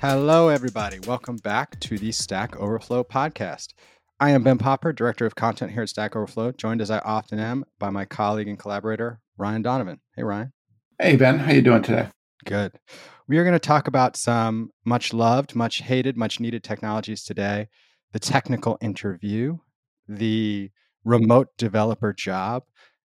Hello, everybody. Welcome back to the Stack Overflow podcast. I am Ben Popper, Director of Content here at Stack Overflow, joined as I often am by my colleague and collaborator, Ryan Donovan. Hey, Ryan. Hey, Ben. How are you doing today? Good. We are going to talk about some much loved, much hated, much needed technologies today the technical interview, the remote developer job,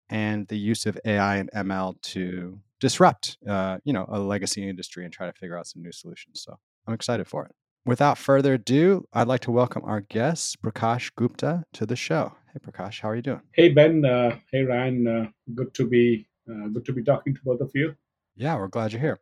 and the use of AI and ML to disrupt, uh, you know, a legacy industry and try to figure out some new solutions. So I'm excited for it. Without further ado, I'd like to welcome our guest, Prakash Gupta, to the show. Hey, Prakash, how are you doing? Hey, Ben. Uh, hey, Ryan. Uh, good to be uh, good to be talking to both of you. Yeah, we're glad you're here.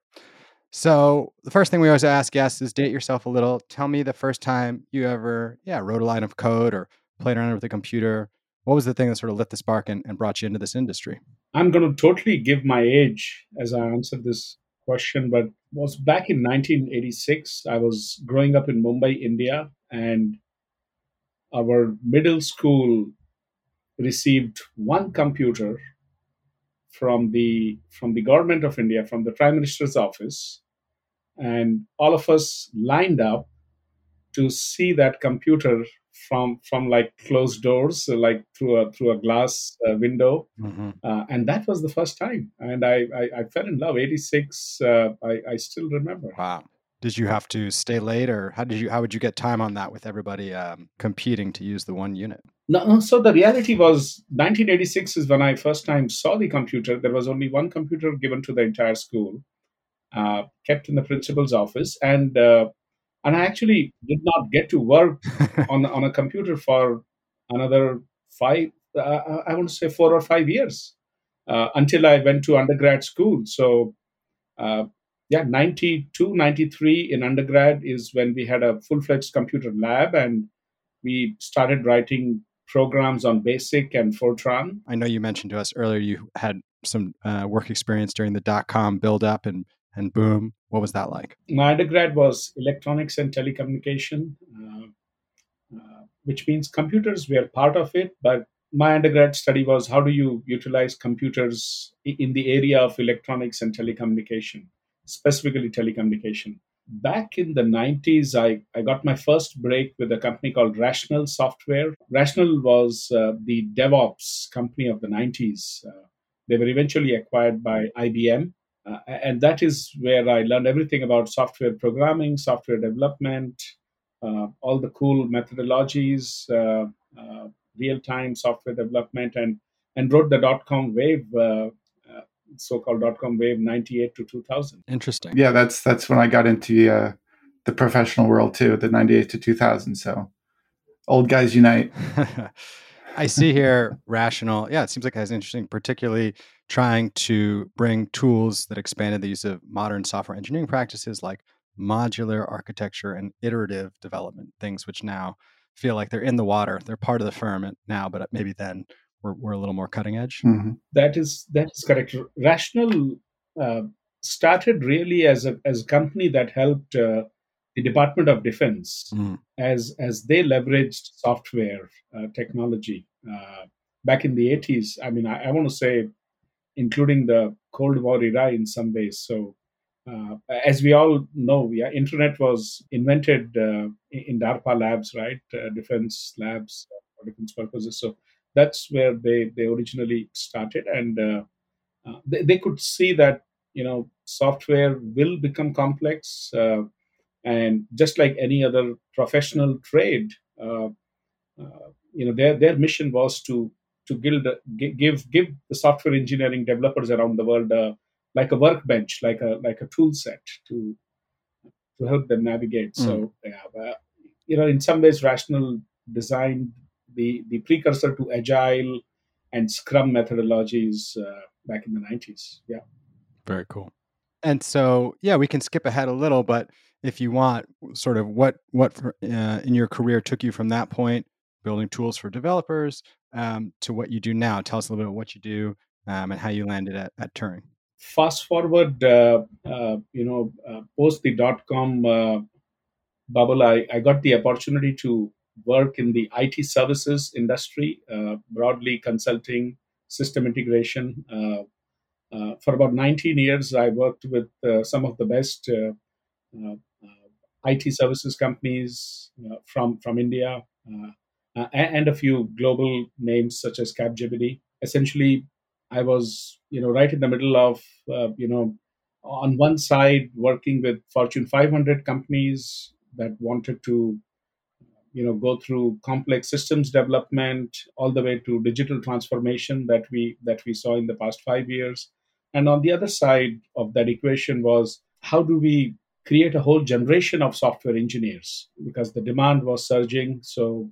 So the first thing we always ask guests is date yourself a little. Tell me the first time you ever, yeah, wrote a line of code or played around with a computer. What was the thing that sort of lit the spark and, and brought you into this industry? I'm going to totally give my age as I answer this question, but was back in 1986. I was growing up in Mumbai, India, and our middle school received one computer from the from the government of India, from the Prime Minister's office, and all of us lined up to see that computer from from like closed doors, so like through a through a glass uh, window, mm-hmm. uh, and that was the first time, and I I, I fell in love. Eighty six, uh, I I still remember. Wow. Did you have to stay late, or how did you how would you get time on that with everybody um, competing to use the one unit? No, so the reality was 1986 is when I first time saw the computer. There was only one computer given to the entire school, uh, kept in the principal's office, and uh, and I actually did not get to work on on a computer for another five. Uh, I want to say four or five years uh, until I went to undergrad school. So uh, yeah 92 93 in undergrad is when we had a full-fledged computer lab and we started writing programs on basic and fortran i know you mentioned to us earlier you had some uh, work experience during the dot-com build up and and boom what was that like my undergrad was electronics and telecommunication uh, uh, which means computers were part of it but my undergrad study was how do you utilize computers in the area of electronics and telecommunication specifically telecommunication. Back in the 90s, I, I got my first break with a company called Rational Software. Rational was uh, the DevOps company of the 90s. Uh, they were eventually acquired by IBM. Uh, and that is where I learned everything about software programming, software development, uh, all the cool methodologies, uh, uh, real time software development, and, and wrote the dot com wave so-called dot-com wave 98 to 2000 interesting. Yeah that's that's when i got into uh, the professional world too the 98 to 2000 so old guys unite. I see here rational. Yeah it seems like it's interesting particularly trying to bring tools that expanded the use of modern software engineering practices like modular architecture and iterative development things which now feel like they're in the water they're part of the firm now but maybe then we're, we're a little more cutting edge. Mm-hmm. That is that is correct. Rational uh, started really as a as a company that helped uh, the Department of Defense mm. as as they leveraged software uh, technology uh, back in the 80s. I mean, I, I want to say, including the Cold War era in some ways. So. Uh, as we all know, yeah, internet was invented uh, in DARPA labs, right? defense labs for defense purposes. So that's where they they originally started, and uh, uh, they, they could see that you know software will become complex, uh, and just like any other professional trade, uh, uh, you know their their mission was to to build give give the software engineering developers around the world uh, like a workbench, like a like a tool set to to help them navigate. Mm. So yeah, you know, in some ways, rational design the, the precursor to agile and scrum methodologies uh, back in the 90s yeah very cool and so yeah we can skip ahead a little but if you want sort of what what uh, in your career took you from that point building tools for developers um, to what you do now tell us a little bit what you do um, and how you landed at, at turing fast forward uh, uh, you know uh, post the dot-com uh, bubble I, I got the opportunity to work in the IT services industry, uh, broadly consulting, system integration. Uh, for about 19 years, I worked with some of the best IT services companies from from India, uh, and a few global names such as Capgemini. Essentially, I was you know right in the middle of uh, you know on one side working with Fortune 500 companies that wanted to you know go through complex systems development all the way to digital transformation that we that we saw in the past 5 years and on the other side of that equation was how do we create a whole generation of software engineers because the demand was surging so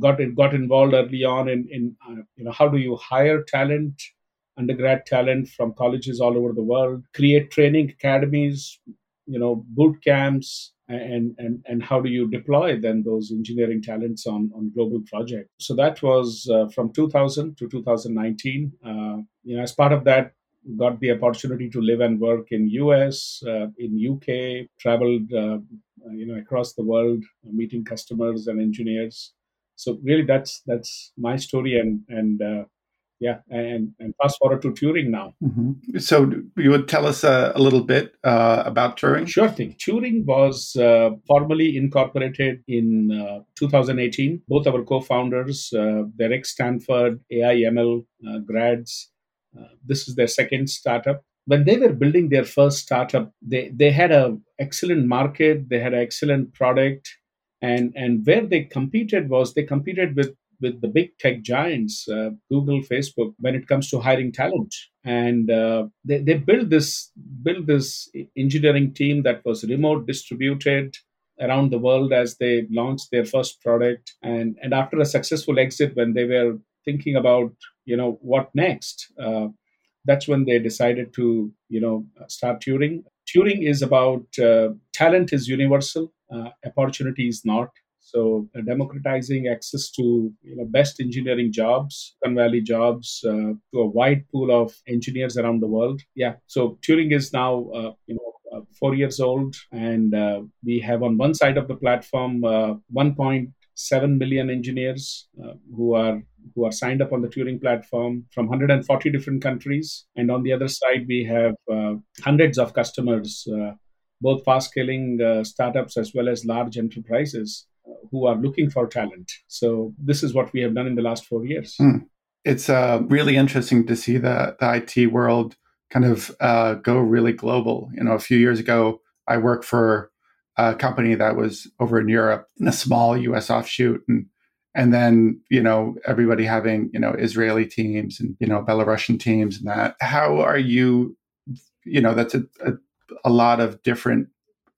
got got involved early on in in uh, you know how do you hire talent undergrad talent from colleges all over the world, create training academies, you know, boot camps, and and and how do you deploy then those engineering talents on on global projects? So that was uh, from 2000 to 2019. Uh, you know, as part of that, got the opportunity to live and work in US, uh, in UK, traveled uh, you know across the world, meeting customers and engineers. So really, that's that's my story, and and uh, yeah, and, and fast forward to Turing now. Mm-hmm. So you would tell us uh, a little bit uh, about Turing? Sure thing. Turing was uh, formally incorporated in uh, 2018. Both our co-founders, uh, they're ex-Stanford AI ML uh, grads. this is their second startup. When they were building their first startup, they, they had an excellent market, they had an excellent product, and and where they competed was they competed with with the big tech giants, uh, Google, Facebook, when it comes to hiring talent. And uh, they, they built this built this engineering team that was remote distributed around the world as they launched their first product. And and after a successful exit, when they were thinking about you know what next, uh, that's when they decided to you know start Turing. Turing is about uh, talent is universal, opportunity is not so uh, democratizing access to you know, best engineering jobs, Silicon Valley jobs, uh, to a wide pool of engineers around the world. Yeah. So Turing is now uh, you know uh, four years old, and uh, we have on one side of the platform uh, 1.7 million engineers who are who are signed up on the Turing platform from 140 different countries, and on the other side we have hundreds of customers both fast scaling uh, startups as well as large enterprises who are looking for talent. So this is what we have done in the last four years. Mm. It's uh, really interesting to see the, the IT world kind of uh, go really global. You know, a few years ago, I worked for a company that was over in Europe in a small U.S. offshoot, and and then you know everybody having you know Israeli teams and you know Belarusian teams and that. How are you? You know, that's a a, a lot of different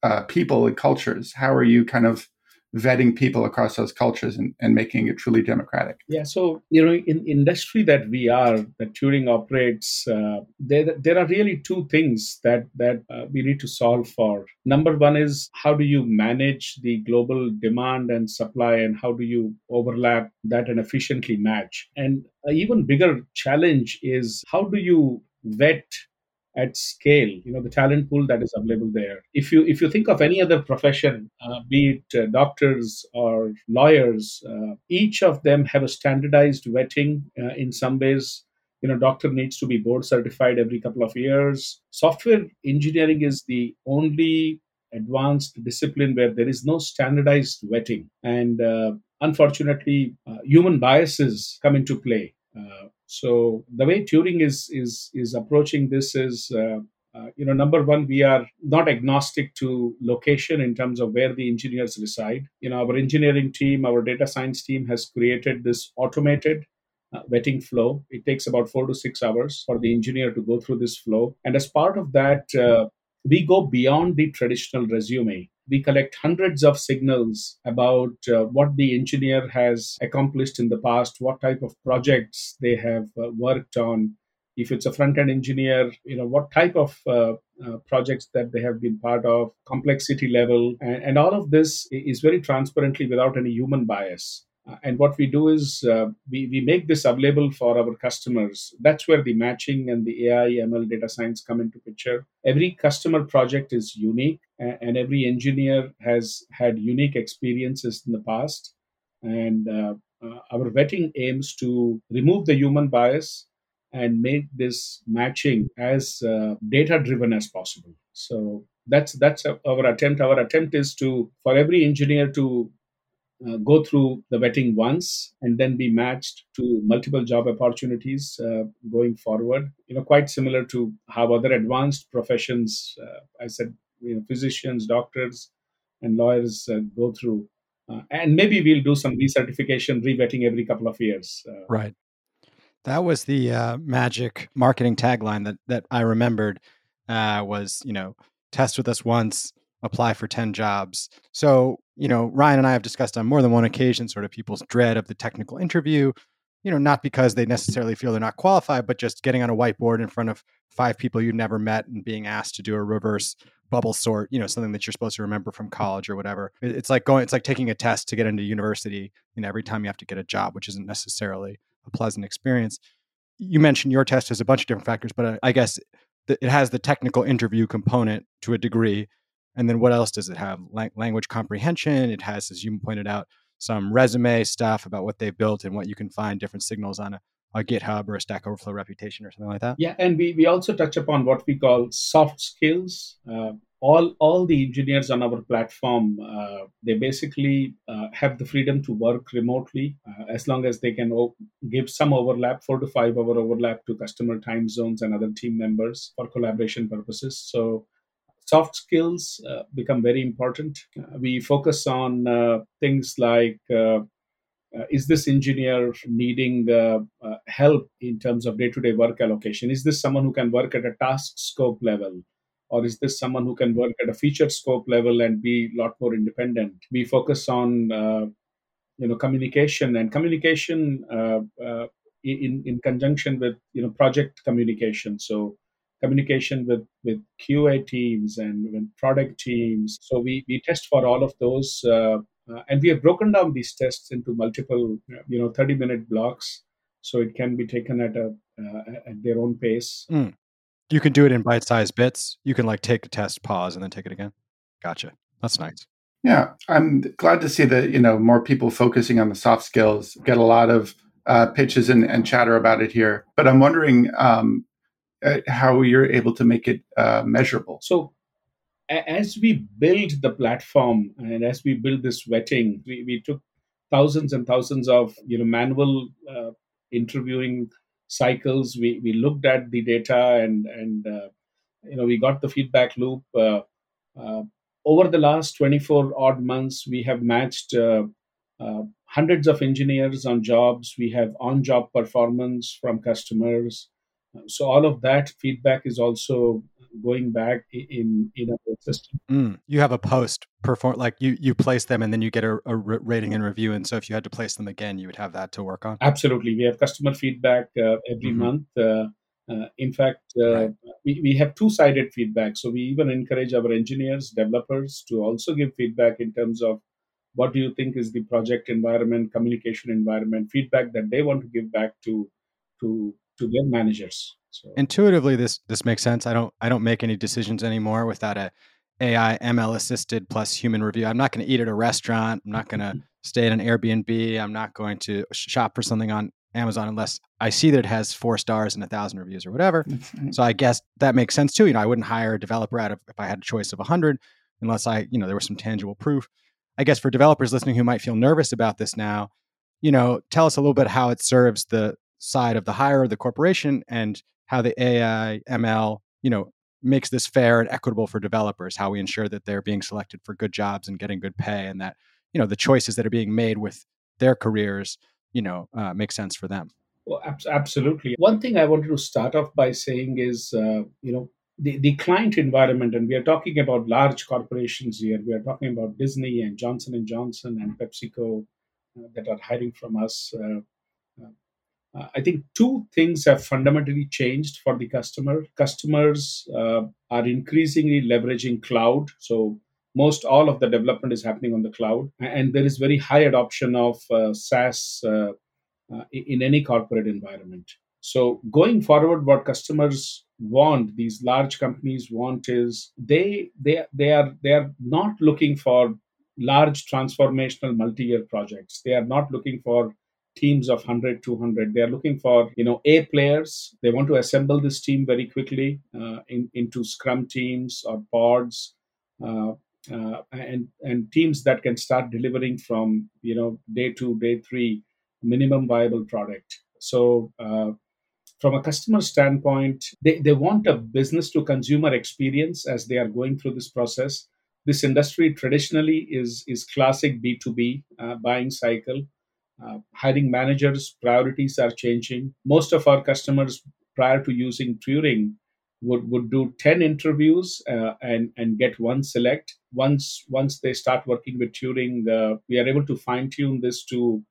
uh, people and cultures. How are you kind of vetting people across those cultures and, and making it truly democratic. Yeah, so you know, in industry that we are, that Turing operates, uh, there there are really two things that that uh, we need to solve for. Number one is how do you manage the global demand and supply, and how do you overlap that and efficiently match? And an even bigger challenge is how do you vet at scale you know the talent pool that is available there. If you if you think of any other profession uh, be it uh, doctors or lawyers uh, each of them have a standardized vetting uh, in some ways. You know doctor needs to be board certified every couple of years. Software engineering is the only advanced discipline where there is no standardized vetting. And uh, unfortunately uh, human biases come into play uh, so the way Turing is is is approaching this is. Uh, uh, you know, number one, we are not agnostic to location in terms of where the engineers reside. You know, our engineering team, our data science team has created this automated uh, vetting flow. It takes about four to six hours for the engineer to go through this flow. And as part of that, uh, we go beyond the traditional resume we collect hundreds of signals about uh, what the engineer has accomplished in the past, what type of projects they have uh, worked on. If it's a front end engineer, you know what type of uh, uh projects that they have been part of, complexity level, and, and all of this is very transparently without any human bias. Uh, and what we do is uh, we, we make this available for our customers. That's where the matching and the AI, ML, data science come into picture. Every customer project is unique, and every engineer has had unique experiences in the past. And uh, uh, our vetting aims to remove the human bias and make this matching as uh, data driven as possible. So that's that's our attempt. Our attempt is to for every engineer to uh, go through the vetting once and then be matched to multiple job opportunities uh, going forward. You know, quite similar to how other advanced professions, uh, I said, you know, physicians, doctors, and lawyers uh, go through. Uh, and maybe we'll do some recertification, revetting every couple of years. Uh. right. That was the magic marketing tagline that that I remembered. was you know, test with us once, apply for 10 jobs. So, you know, Ryan and I have discussed on more than one occasion sort of people's dread of the technical interview, you know, not because they necessarily feel they're not qualified, but just getting on a whiteboard in front of five people you've never met and being asked to do a reverse bubble sort, you know, something that you're supposed to remember from mm. college or whatever. It's like going, it's like taking a test to get into university, you know, every time you have to get a job, which isn't necessarily a pleasant experience. You mentioned your test has a bunch of different factors, but uh, I guess it has the technical interview component to a degree and then what else does it have? language comprehension. It has, as you pointed out, some resume stuff about what they built and what you can find different signals on a, a GitHub or a Stack Overflow reputation or something like that. Yeah, and we, we also touch upon what we call soft skills. Uh, all all the engineers on our platform uh, they basically uh, have the freedom to work remotely uh, as long as they can o- give some overlap four to five hour overlap to customer time zones and other team members for collaboration purposes so soft skills uh, become very important. Uh, we focus on things like uh, uh, is this engineer needing uh, help in terms of day to day work allocation? Is this someone who can work at a task scope level? Or is this someone who can work at a feature scope level and be a lot more independent? We focus on you know communication and communication in in conjunction with you know project communication. So communication with with QA teams and with product teams. So we we test for all of those, uh, and we have broken down these tests into multiple, you know, thirty minute blocks, so it can be taken at a uh, at their own pace. Mm. You can do it in bite sized bits. You can like take a test, pause, and then take it again. Gotcha. That's nice. Yeah, I'm glad to see that you know more people focusing on the soft skills. Get a lot of uh, pitches and, and, chatter about it here. But I'm wondering, um, uh, how you're able to make it uh, measurable. So, as we build the platform and as we build this vetting, we, we took thousands and thousands of you know manual uh, interviewing cycles. We we looked at the data and and uh, you know we got the feedback loop. Uh, uh, over the last 24 odd months, we have matched hundreds of engineers on jobs. We have on-job performance from customers so all of that feedback is also going back in in our system. Mm, you have a post perform like you you place them and then you get a, a, rating and review. And so if you had to place them again, you would have that to work on. Absolutely, we have customer feedback uh, every mm-hmm. month. Uh, uh, in fact, uh, right. we, we have two sided feedback. So we even encourage our engineers, developers to also give feedback in terms of what do you think is the project environment, communication environment, feedback that they want to give back to to to their managers. So. Intuitively, this this makes sense. I don't I don't make any decisions anymore without a AI ML assisted plus human review. I'm not going to eat at a restaurant. I'm not going to mm-hmm. stay at an Airbnb. I'm not going to shop for something on Amazon unless I see that it has four stars and a thousand reviews or whatever. So I guess that makes sense too. You know, I wouldn't hire a developer out of if I had a choice of a hundred unless I, you know, there was some tangible proof. I guess for developers listening who might feel nervous about this now, you know, tell us a little bit how it serves the side of the hire of the corporation and how the AI ML, you know, makes this fair and equitable for developers, how we ensure that they're being selected for good jobs and getting good pay and that, you know, the choices that are being made with their careers, you know, uh, make sense for them. Well, absolutely. One thing I wanted to start off by saying is, uh, you know, the, the client environment, and we are talking about large corporations here. We are talking about Disney and Johnson and Johnson and PepsiCo uh, that are hiring from us. Uh, I think two things have fundamentally changed for the customer. Customers uh, are increasingly leveraging cloud. So most all of the development is happening on the cloud, and there is very high adoption of uh, SaaS uh, uh, in any corporate environment. So going forward, what customers want, these large companies want, is they they they are they are not looking for large transformational multi-year projects. They are not looking for teams of 100 200 they are looking for you know a players they want to assemble this team very quickly uh, in, into scrum teams or pods uh, uh, and and teams that can start delivering from you know day two, day three, minimum viable product. So uh, from a customer standpoint, they, they want a business to consumer experience as they are going through this process. This industry traditionally is, is classic B2B uh, buying cycle. Uh, hiring managers' priorities are changing. Most of our customers, prior to using Turing, would, would do 10 interviews uh, and, and get one select. Once, once they start working with Turing, uh, we are able to fine tune this to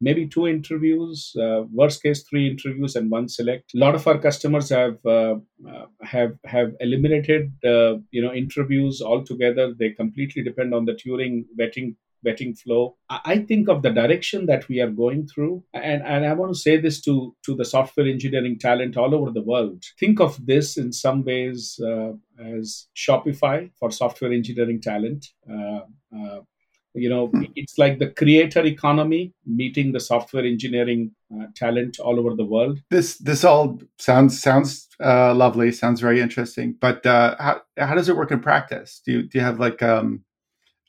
maybe two interviews, uh, worst case three interviews and one select. A lot of our customers have uh, uh, have have eliminated you know interviews altogether. They completely depend on the Turing vetting vetting flow. I think of the direction that we are going through, and, and I want to say this to, to the software engineering talent all over the world. Think of this in some ways uh, as Shopify for software engineering talent. Uh, uh, you know hmm. it's like the creator economy meeting the software engineering uh, talent all over the world this this all sounds sounds uh, lovely sounds very interesting but uh, how, how does it work in practice do you do you have like um,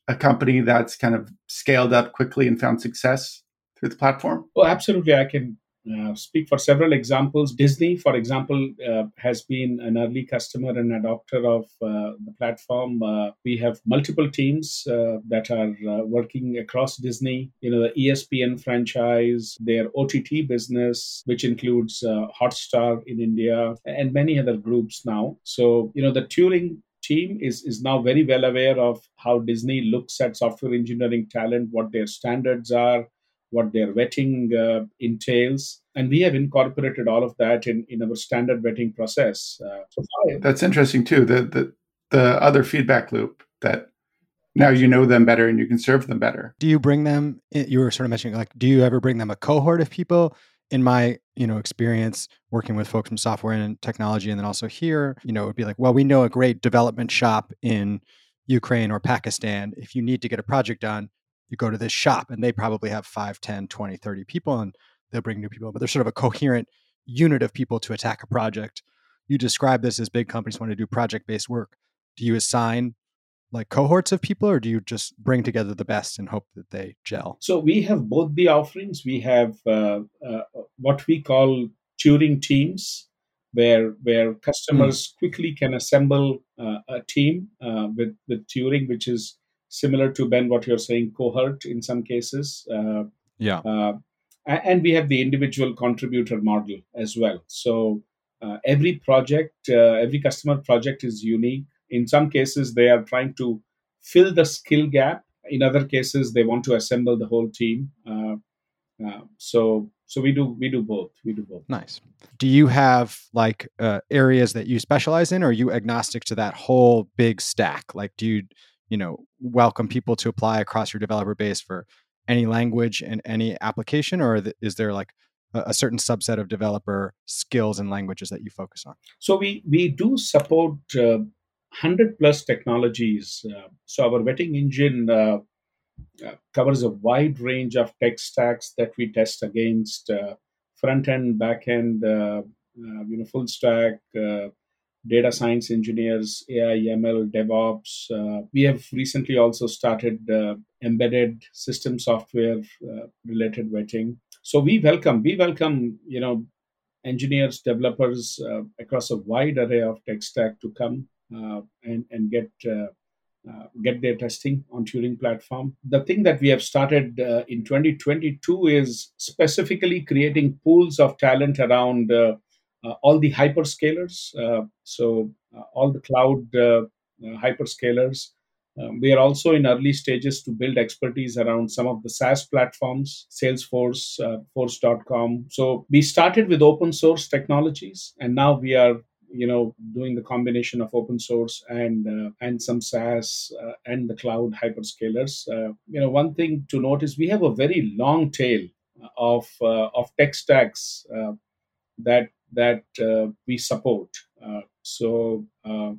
a company that's kind of scaled up quickly and found success through the platform oh absolutely i can uh, speak for several examples. Disney, for example, uh, has been an early customer and adopter of uh, the platform. Uh, we have multiple teams uh, that are uh, working across Disney. You know, the ESPN franchise, their OTT business, which includes Hotstar in India, and many other groups now. So, you know, the Turing team is, is now very well aware of how Disney looks at software engineering talent, what their standards are, what their vetting uh, entails. And we have incorporated all of that in, in our standard vetting process. Uh, That's interesting too. The, the the other feedback loop that now you know them better and you can serve them better. Do you bring them? You were sort of mentioning like, do you ever bring them a cohort of people? In my you know experience working with folks from software and technology, and then also here, you know, it would be like, well, we know a great development shop in Ukraine or Pakistan. If you need to get a project done, you go to this shop and they probably have 5 10 20 30 people and they'll bring new people but they're sort of a coherent unit of people to attack a project you describe this as big companies want to do project based work do you assign like cohorts of people or do you just bring together the best and hope that they gel so we have both the offerings we have uh, uh, what we call turing teams where where customers mm. quickly can assemble uh, a team uh, with with turing which is similar to Ben, what you're saying, cohort in some cases. Uh, yeah. Uh, and we have the individual contributor model as well. So uh, every project, uh, every customer project is unique. In some cases, they are trying to fill the skill gap. In other cases, they want to assemble the whole team. Uh, uh, so so we do we do both. We do both. Nice. Do you have like uh, areas that you specialize in or are you agnostic to that whole big stack? Like do you you know welcome people to apply across your developer base for any language and any application or is there like a, certain subset of developer skills and languages that you focus on? So we we do support uh, 100 plus technologies uh, so our vetting engine uh, uh, covers a wide range of tech stacks that we test against uh, front end back end uh, you know full stack data science engineers, AI, ML, DevOps. We have recently also started embedded system software related vetting. So we welcome we welcome you know engineers, developers uh, across a wide array of tech stack to come and and get. Uh, get their testing on Turing platform. The thing that we have started in 2022 is specifically creating pools of talent around uh, all the hyperscalers, uh, so uh, all the cloud hyperscalers. Um, we are also in early stages to build expertise around some of the SaaS platforms, Salesforce, uh, Force.com. So we started with open source technologies, and now we are, you know, doing the combination of open source and uh, and some SaaS uh, and the cloud hyperscalers. you know, one thing to note is we have a very long tail of of tech stacks that that uh, we support. Uh, so uh,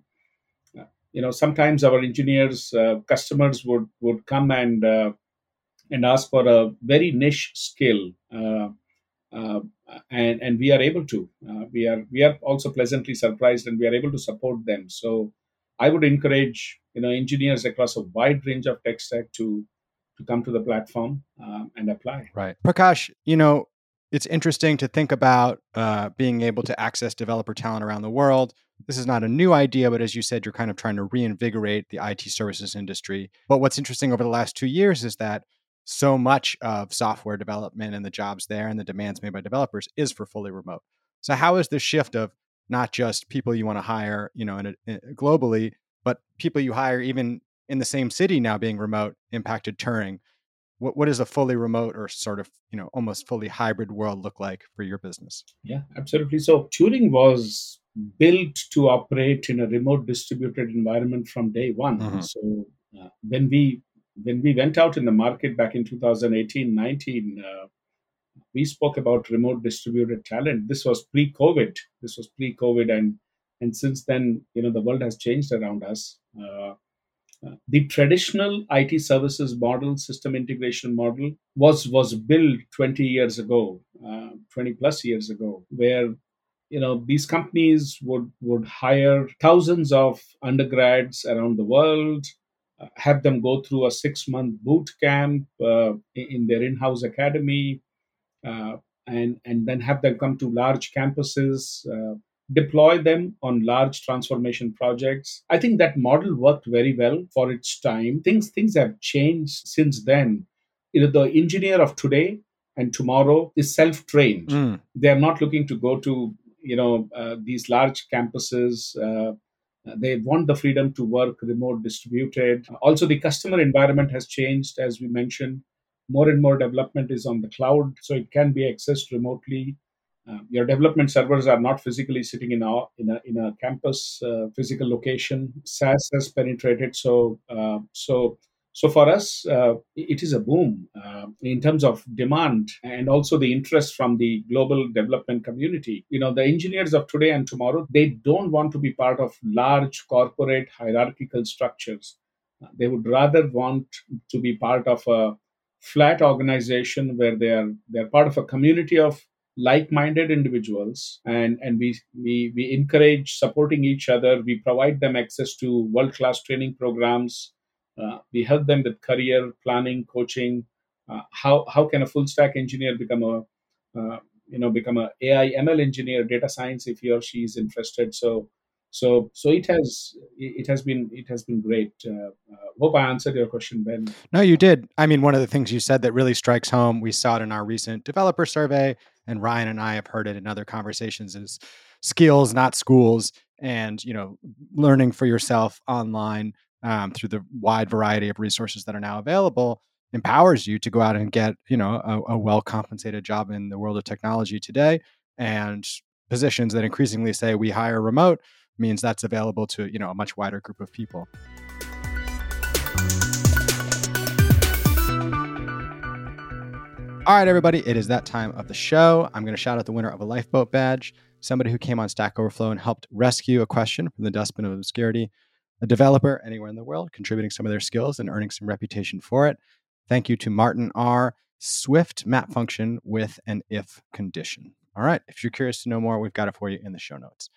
you know sometimes our engineers customers would would come and and ask for a very niche skill uh, and and we are able to uh, we are we are also pleasantly surprised and we are able to support them so i would encourage you know engineers across a wide range of tech stack to to come to the platform um, and apply. Right, Prakash. You know, it's interesting to think about uh, being able to access developer talent around the world. This is not a new idea, but as you said, you're kind of trying to reinvigorate the IT services industry. But what's interesting over the last two years is that so much of software development and the jobs there and the demands made by developers is for fully remote. So how is the shift of not just people you want to hire, you know, in a, in, globally, but people you hire even in the same city now being remote impacted Turing? what what does a fully remote or sort of you know almost fully hybrid world look like for your business yeah absolutely so turing was built to operate in a remote distributed environment from day one mm-hmm. so uh, when we when we went out in the market back in 2018 19 uh, we spoke about remote distributed talent. This was pre covid this was pre covid and and since then you know the world has changed around us. Uh, the traditional IT services model, system integration model, was was built 20 years ago, uh, 20 plus years ago, where you know these companies would would hire thousands of undergrads around the world, uh, have them go through a six month boot camp uh, in their in house academy, uh, and and then have them come to large campuses uh, deploy them on large transformation projects. I think that model worked very well for its time. Things things have changed since then. You know, the engineer of today and tomorrow is self-trained. Mm. They are not looking to go to you know uh, these large campuses. They want the freedom to work remote distributed. Also, the customer environment has changed, as we mentioned. More and more development is on the cloud, so it can be accessed remotely uh, your development servers are not physically sitting in a in a, in a campus uh, physical location. SaaS has penetrated, so uh, so so for us, uh, it is a boom uh, in terms of demand and also the interest from the global development community. You know, the engineers of today and tomorrow they don't want to be part of large corporate hierarchical structures. Uh, they would rather want to be part of a flat organization where they are they're part of a community of like-minded individuals and and we we we encourage supporting each other we provide them access to world-class training programs uh, we help them with career planning coaching. Uh, how how can a full stack engineer become a uh, you know become a ai ml engineer data science if he or she is interested? So so so it has it has been it has been great. Uh, uh, hope i answered your question ben. No you did. I mean one of the things you said that really strikes home we saw it in our recent developer survey and ryan and i have heard it in other conversations is skills not schools and you know learning for yourself online um, through the wide variety of resources that are now available empowers you to go out and get you know a, a well compensated job in the world of technology today and positions that increasingly say we hire remote means that's available to you know a much wider group of people. All right, everybody, it is that time of the show. I'm going to shout out the winner of a lifeboat badge, somebody who came on Stack Overflow and helped rescue a question from the dustbin of obscurity, a developer anywhere in the world contributing some of their skills and earning some reputation for it. Thank you to Martin R. Swift map function with an if condition. All right, if you're curious to know more, we've got it for you in the show notes.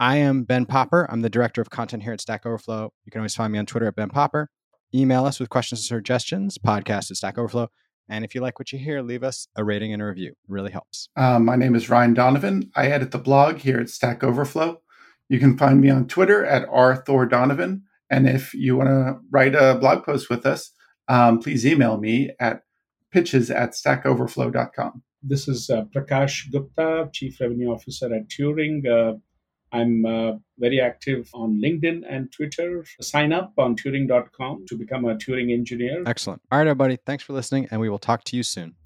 I am Ben Popper. I'm the director of content here at Stack Overflow. You can always find me on Twitter at Ben Popper. Email us with questions and suggestions, podcast at Stack Overflow. And if you like what you hear, leave us a rating and a review. It really helps. Um, my name is Ryan Donovan. I edit the blog here at Stack Overflow. You can find me on Twitter at rthordonovan. And if you want to write a blog post with us, um, please email me at pitches at stackoverflow.com. This is uh, Prakash Gupta, Chief Revenue Officer at Turing. Uh, I'm uh, very active on LinkedIn and Twitter. Sign up on Turing.com to become a Turing engineer. Excellent. All right, everybody. Thanks for listening, and we will talk to you soon.